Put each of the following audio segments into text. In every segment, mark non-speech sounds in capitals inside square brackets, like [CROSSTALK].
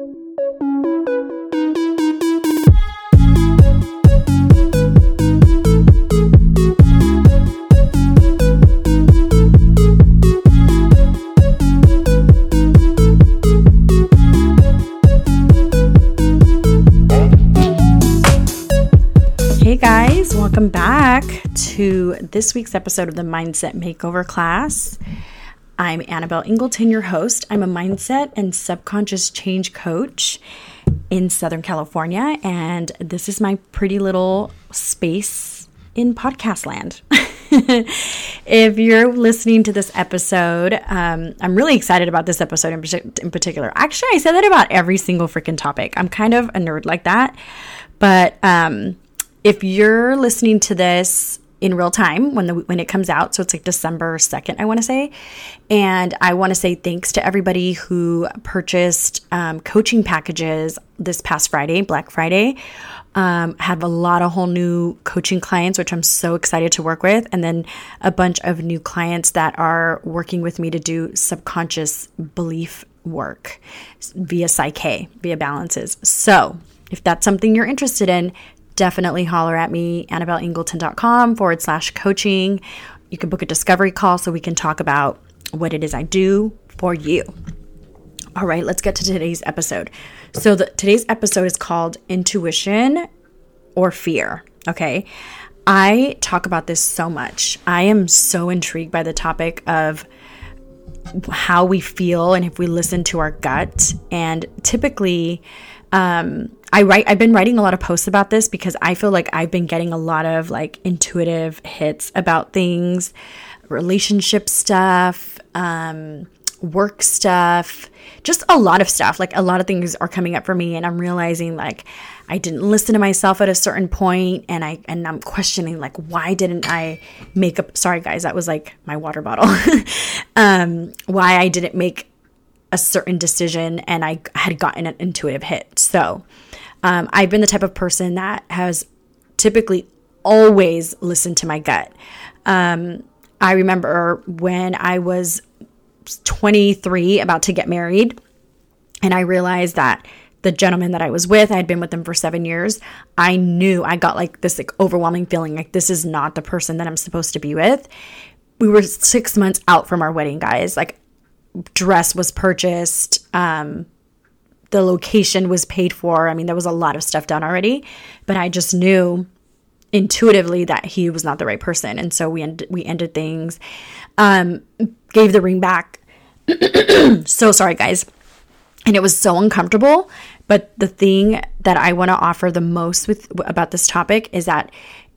Hey guys, welcome back to this week's episode of the Mindset Makeover class. I'm Annabelle Ingleton, your host. I'm a mindset and subconscious change coach in Southern California, and this is my pretty little space in podcast land. [LAUGHS] if you're listening to this episode, um, I'm really excited about this episode in, in particular. Actually, I say that about every single freaking topic. I'm kind of a nerd like that, but um, if you're listening to this in real time when the when it comes out. So it's like december 2nd i want to say. And i want to say thanks to everybody who purchased um, coaching packages this past friday black friday. Um, have a lot of whole new coaching clients which i'm so excited to work with and then a bunch of new clients that are working with me to do subconscious belief work via PSYCH-K via balances. So if that's something you're interested in definitely holler at me, annabelleingleton.com forward slash coaching. You can book a discovery call so we can talk about what it is I do for you. All right, let's get to today's episode. So, the, today's episode is called Intuition or Fear. Okay. I talk about this so much. I am so intrigued by the topic of how we feel and if we listen to our gut. And typically, um, I write I've been writing a lot of posts about this because I feel like I've been getting a lot of like intuitive hits about things, relationship stuff, um, work stuff, just a lot of stuff. Like a lot of things are coming up for me and I'm realizing like I didn't listen to myself at a certain point and I and I'm questioning like why didn't I make up sorry guys, that was like my water bottle. [LAUGHS] um why I didn't make a certain decision and I had gotten an intuitive hit. So, um, I've been the type of person that has typically always listened to my gut. Um, I remember when I was 23, about to get married, and I realized that the gentleman that I was with, I had been with him for seven years. I knew I got like this like overwhelming feeling like this is not the person that I'm supposed to be with. We were six months out from our wedding, guys. Like dress was purchased. Um, the location was paid for. I mean, there was a lot of stuff done already, but I just knew intuitively that he was not the right person, and so we ended we ended things. Um, gave the ring back. [CLEARS THROAT] so sorry, guys, and it was so uncomfortable. But the thing that I want to offer the most with about this topic is that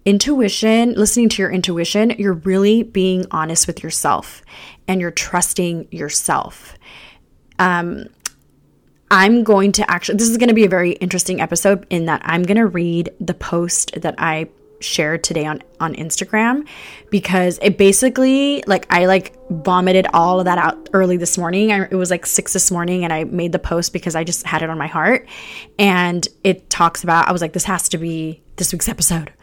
intuition, listening to your intuition, you're really being honest with yourself and you're trusting yourself. Um, I'm going to actually, this is going to be a very interesting episode in that I'm going to read the post that I shared today on on Instagram because it basically like I like vomited all of that out early this morning. I, it was like 6 this morning and I made the post because I just had it on my heart and it talks about I was like this has to be this week's episode.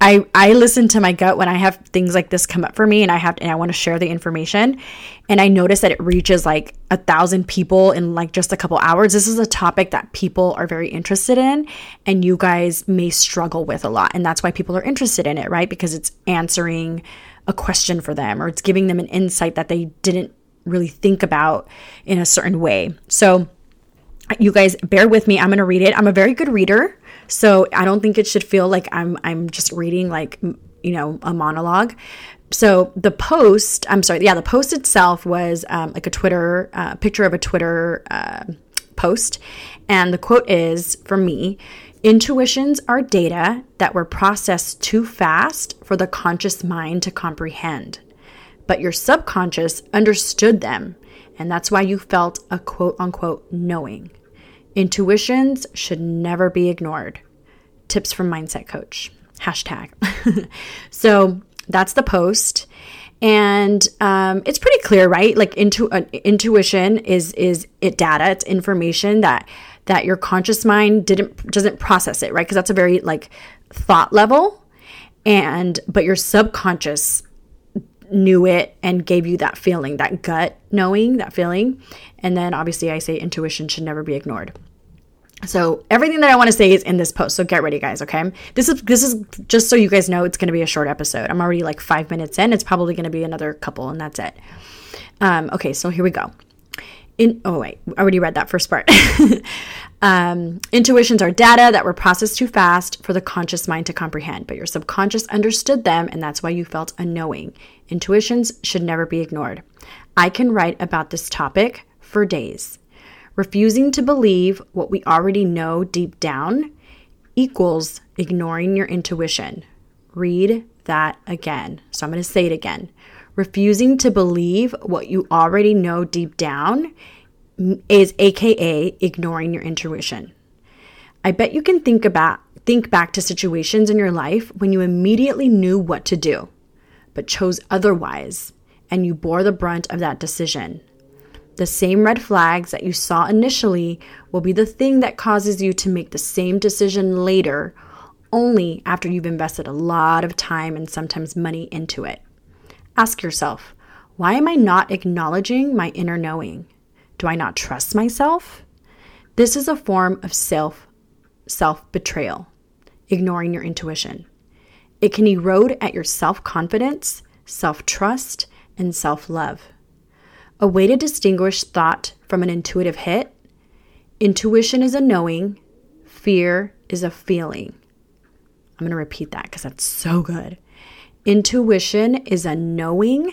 I I listen to my gut when I have things like this come up for me and I have and I want to share the information and I notice that it reaches like a thousand people in like just a couple hours. This is a topic that people are very interested in and you guys may struggle with a lot and that's why people are interested in it, right? Because it's answering a question for them or it's giving them an insight that they didn't really think about in a certain way. So you guys bear with me. I'm going to read it. I'm a very good reader. So I don't think it should feel like I'm I'm just reading like you know a monologue. So the post, I'm sorry, yeah, the post itself was um, like a Twitter uh, picture of a Twitter uh, post, and the quote is from me. Intuitions are data that were processed too fast for the conscious mind to comprehend. But your subconscious understood them, and that's why you felt a quote unquote knowing. Intuitions should never be ignored. Tips from Mindset Coach. Hashtag. [LAUGHS] so that's the post. And um, it's pretty clear, right? Like intu- uh, intuition is is it data, it's information that that your conscious mind didn't doesn't process it, right? Because that's a very like thought level, and but your subconscious knew it and gave you that feeling, that gut knowing, that feeling. And then obviously, I say intuition should never be ignored. So everything that I want to say is in this post. So get ready, guys. Okay. This is this is just so you guys know it's going to be a short episode. I'm already like five minutes in. It's probably going to be another couple, and that's it. Um, okay, so here we go. In oh wait, I already read that first part. [LAUGHS] um, intuitions are data that were processed too fast for the conscious mind to comprehend, but your subconscious understood them, and that's why you felt unknowing. Intuitions should never be ignored. I can write about this topic for days. Refusing to believe what we already know deep down equals ignoring your intuition. Read that again. So I'm going to say it again. Refusing to believe what you already know deep down is aka ignoring your intuition. I bet you can think about think back to situations in your life when you immediately knew what to do but chose otherwise and you bore the brunt of that decision. The same red flags that you saw initially will be the thing that causes you to make the same decision later, only after you've invested a lot of time and sometimes money into it. Ask yourself, why am I not acknowledging my inner knowing? Do I not trust myself? This is a form of self self betrayal, ignoring your intuition. It can erode at your self confidence, self trust, and self love. A way to distinguish thought from an intuitive hit intuition is a knowing, fear is a feeling. I'm going to repeat that because that's so good. Intuition is a knowing,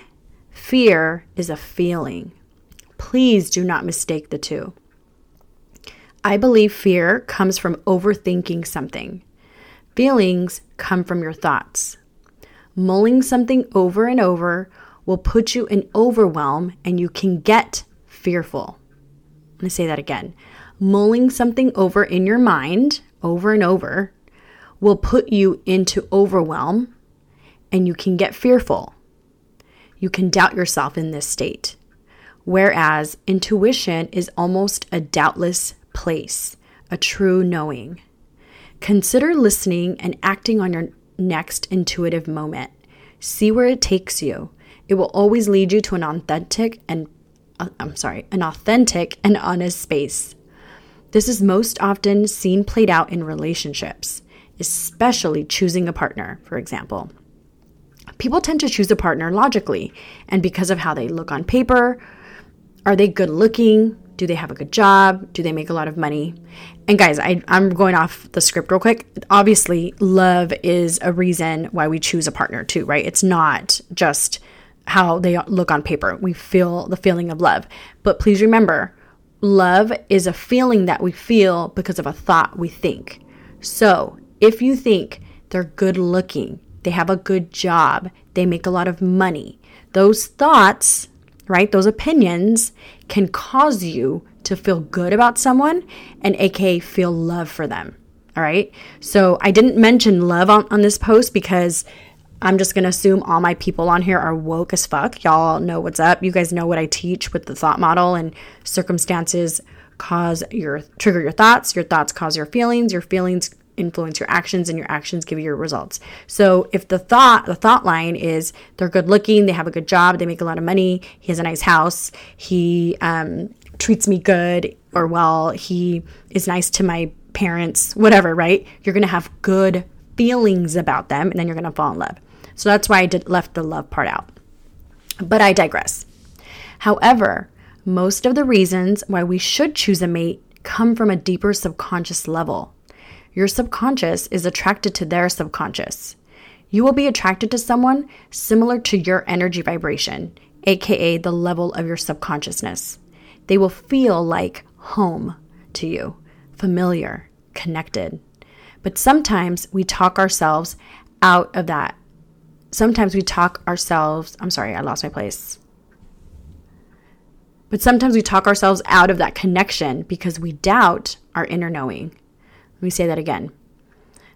fear is a feeling. Please do not mistake the two. I believe fear comes from overthinking something. Feelings come from your thoughts. Mulling something over and over will put you in overwhelm and you can get fearful. Let me say that again. Mulling something over in your mind over and over will put you into overwhelm and you can get fearful. You can doubt yourself in this state. Whereas intuition is almost a doubtless place, a true knowing. Consider listening and acting on your next intuitive moment. See where it takes you. It will always lead you to an authentic and uh, I'm sorry, an authentic and honest space. This is most often seen played out in relationships, especially choosing a partner, for example. People tend to choose a partner logically and because of how they look on paper. Are they good looking? Do they have a good job? Do they make a lot of money? And guys, I, I'm going off the script real quick. Obviously, love is a reason why we choose a partner, too, right? It's not just how they look on paper. We feel the feeling of love. But please remember, love is a feeling that we feel because of a thought we think. So if you think they're good looking, they have a good job, they make a lot of money, those thoughts, right, those opinions can cause you to feel good about someone and aka feel love for them. All right. So I didn't mention love on, on this post because I'm just going to assume all my people on here are woke as fuck. Y'all know what's up. You guys know what I teach with the thought model and circumstances cause your trigger your thoughts, your thoughts cause your feelings, your feelings influence your actions and your actions give you your results. So if the thought the thought line is they're good looking, they have a good job, they make a lot of money, he has a nice house, he um, treats me good or well, he is nice to my parents, whatever, right? You're going to have good feelings about them and then you're going to fall in love. So that's why I did left the love part out. But I digress. However, most of the reasons why we should choose a mate come from a deeper subconscious level. Your subconscious is attracted to their subconscious. You will be attracted to someone similar to your energy vibration, aka the level of your subconsciousness. They will feel like home to you, familiar, connected. But sometimes we talk ourselves out of that sometimes we talk ourselves, I'm sorry, I lost my place. But sometimes we talk ourselves out of that connection because we doubt our inner knowing. Let me say that again.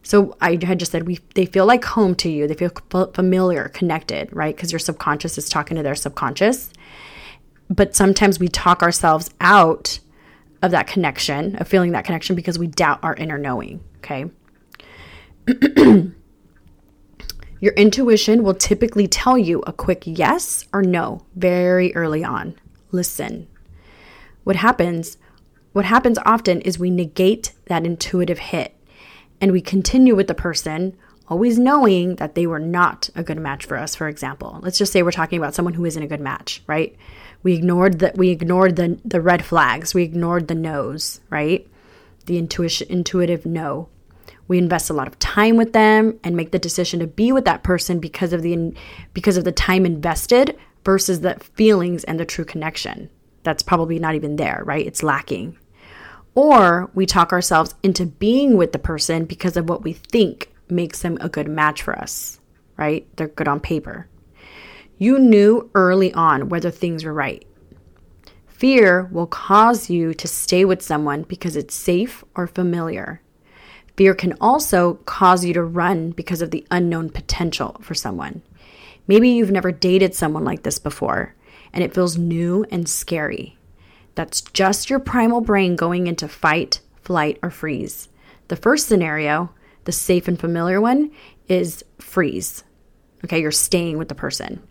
So I had just said we they feel like home to you. They feel familiar, connected, right? Because your subconscious is talking to their subconscious. But sometimes we talk ourselves out of that connection, of feeling that connection because we doubt our inner knowing, okay? [CLEARS THROAT] Your intuition will typically tell you a quick yes or no very early on. Listen. What happens what happens often is we negate that intuitive hit and we continue with the person always knowing that they were not a good match for us for example. Let's just say we're talking about someone who isn't a good match right? We ignored the we ignored the the red flags. We ignored the no's right? The intuition intuitive no we invest a lot of time with them and make the decision to be with that person because of the because of the time invested versus the feelings and the true connection that's probably not even there right it's lacking or we talk ourselves into being with the person because of what we think makes them a good match for us, right? They're good on paper. You knew early on whether things were right. Fear will cause you to stay with someone because it's safe or familiar. Fear can also cause you to run because of the unknown potential for someone. Maybe you've never dated someone like this before, and it feels new and scary. That's just your primal brain going into fight, flight, or freeze. The first scenario, the safe and familiar one, is freeze. Okay, you're staying with the person.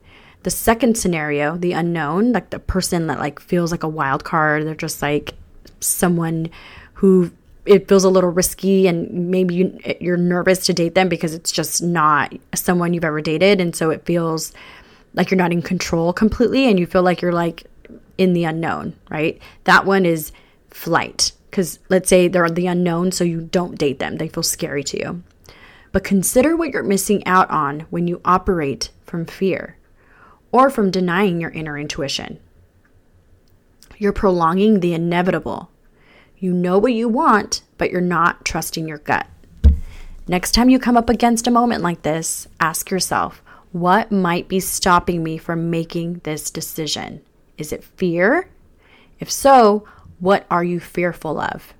The second scenario, the unknown, like the person that like feels like a wild card, they're just like someone who it feels a little risky and maybe you, you're nervous to date them because it's just not someone you've ever dated and so it feels like you're not in control completely and you feel like you're like in the unknown, right? That one is flight because let's say they're the unknown, so you don't date them, they feel scary to you. But consider what you're missing out on when you operate from fear or from denying your inner intuition. You're prolonging the inevitable. You know what you want, but you're not trusting your gut. Next time you come up against a moment like this, ask yourself, what might be stopping me from making this decision? Is it fear? If so, what are you fearful of?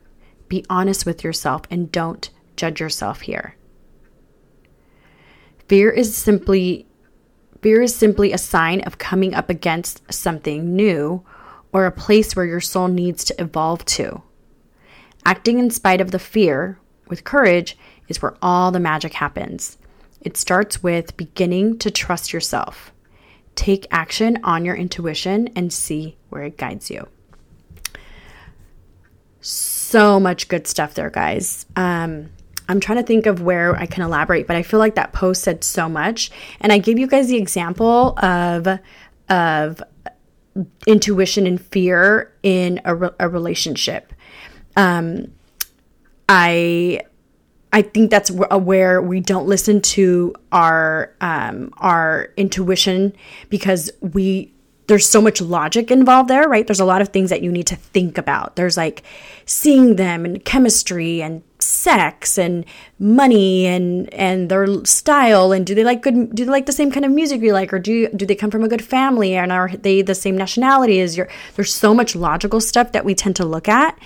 Be honest with yourself and don't judge yourself here. Fear is simply fear is simply a sign of coming up against something new or a place where your soul needs to evolve to. Acting in spite of the fear with courage is where all the magic happens. It starts with beginning to trust yourself. Take action on your intuition and see where it guides you. So much good stuff there, guys. Um, I'm trying to think of where I can elaborate, but I feel like that post said so much. And I gave you guys the example of of intuition and fear in a, re- a relationship. Um, I I think that's where we don't listen to our um, our intuition because we there's so much logic involved there, right? There's a lot of things that you need to think about. There's like seeing them and chemistry and sex and money and and their style and do they like good do they like the same kind of music you like or do do they come from a good family and are they the same nationality as your there's so much logical stuff that we tend to look at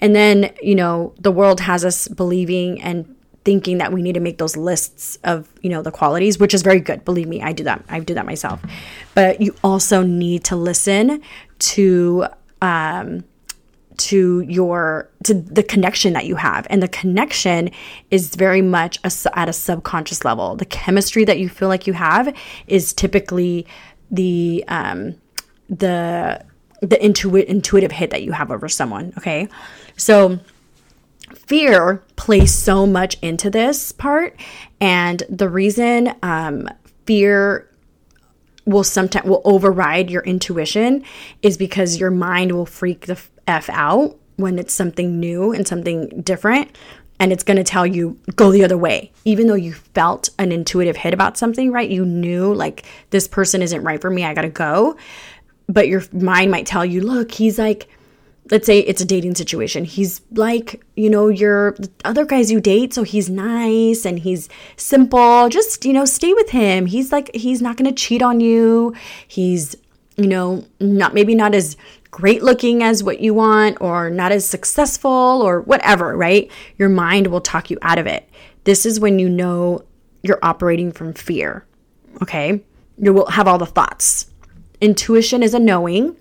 and then, you know, the world has us believing and thinking that we need to make those lists of, you know, the qualities, which is very good. Believe me, I do that. I do that myself. But you also need to listen to um to your to the connection that you have and the connection is very much a, at a subconscious level the chemistry that you feel like you have is typically the um the the intuit intuitive hit that you have over someone okay? So fear plays so much into this part and the reason um, fear will sometimes will override your intuition is because your mind will freak the f out when it's something new and something different and it's going to tell you go the other way. Even though you felt an intuitive hit about something right you knew like this person isn't right for me i got to go but your mind might tell you look he's like let's say it's a dating situation. He's like, you know, your other guys you date, so he's nice and he's simple. Just, you know, stay with him. He's like he's not going to cheat on you. He's, you know, not maybe not as great looking as what you want or not as successful or whatever, right? Your mind will talk you out of it. This is when you know you're operating from fear. Okay? You will have all the thoughts. Intuition is a knowing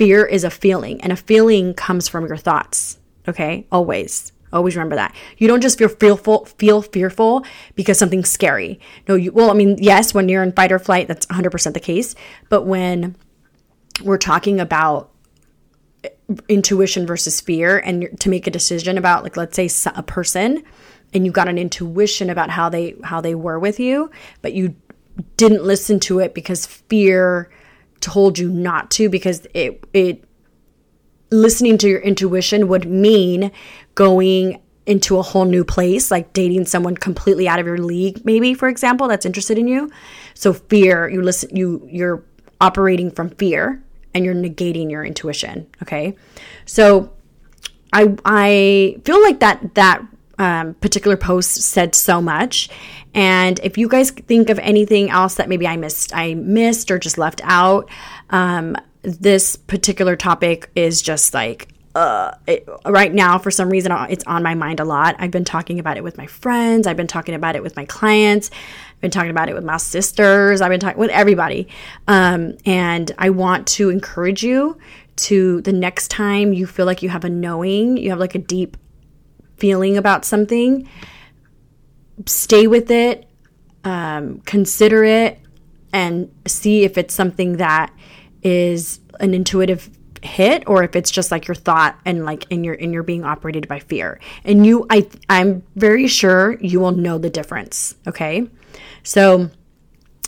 Fear is a feeling, and a feeling comes from your thoughts. Okay, always. Always remember that. You don't just feel fearful, feel fearful because something's scary. No, you well, I mean, yes, when you're in fight or flight, that's 100% the case. But when we're talking about intuition versus fear and to make a decision about like let's say a person and you got an intuition about how they how they were with you but you didn't listen to it because fear told you not to because it it listening to your intuition would mean going into a whole new place like dating someone completely out of your league maybe for example that's interested in you. So fear you listen you you're operating from fear and you're negating your intuition okay? So i i feel like that that um, particular post said so much. And if you guys think of anything else that maybe i missed i missed or just left out um, this particular topic is just like uh, it, right now for some reason it's on my mind a lot. I've been talking about it with my friends. I've been talking about it with my clients. I've been talking about it with my sisters. I've been talking with everybody. Um, and i want to encourage you to the next time you feel like you have a knowing you have like a deep feeling about something, stay with it, um, consider it, and see if it's something that is an intuitive hit or if it's just like your thought and like in your in you're being operated by fear. And you i i'm very sure you will know the difference okay? So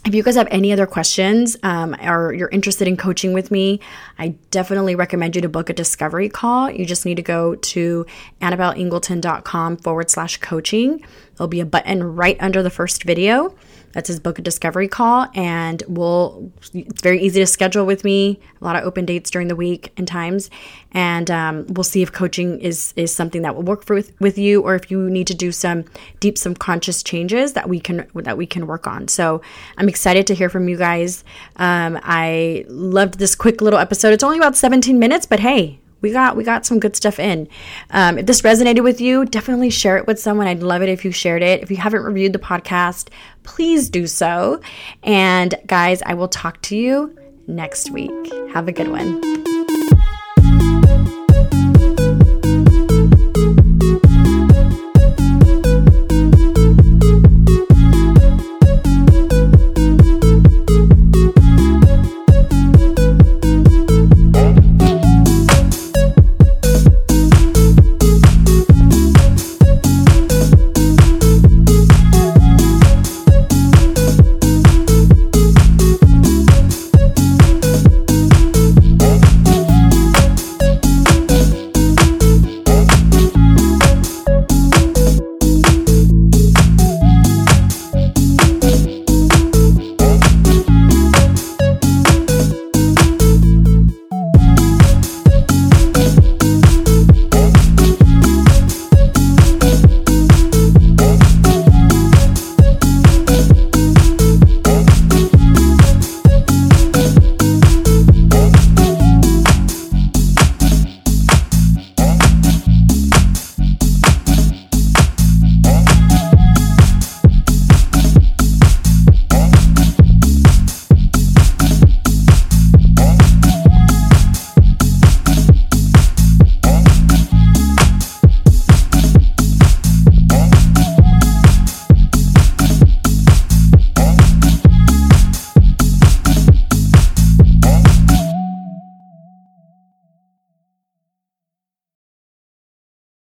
if you guys have any other questions um, or you're interested in coaching with me, I definitely recommend you to book a discovery call. You just need to go to annabelleingleton.com forward slash coaching. There'll be a button right under the first video that says book a discovery call and we'll it's very easy to schedule with me a lot of open dates during the week and times and um, we'll see if coaching is is something that will work for with, with you or if you need to do some deep subconscious changes that we can that we can work on. So i'm excited to hear from you guys. Um, i loved this quick little episode. It's only about 17 minutes but hey we got we got some good stuff in. Um, if this resonated with you, definitely share it with someone. I'd love it if you shared it. If you haven't reviewed the podcast, please do so. And guys, I will talk to you next week. Have a good one.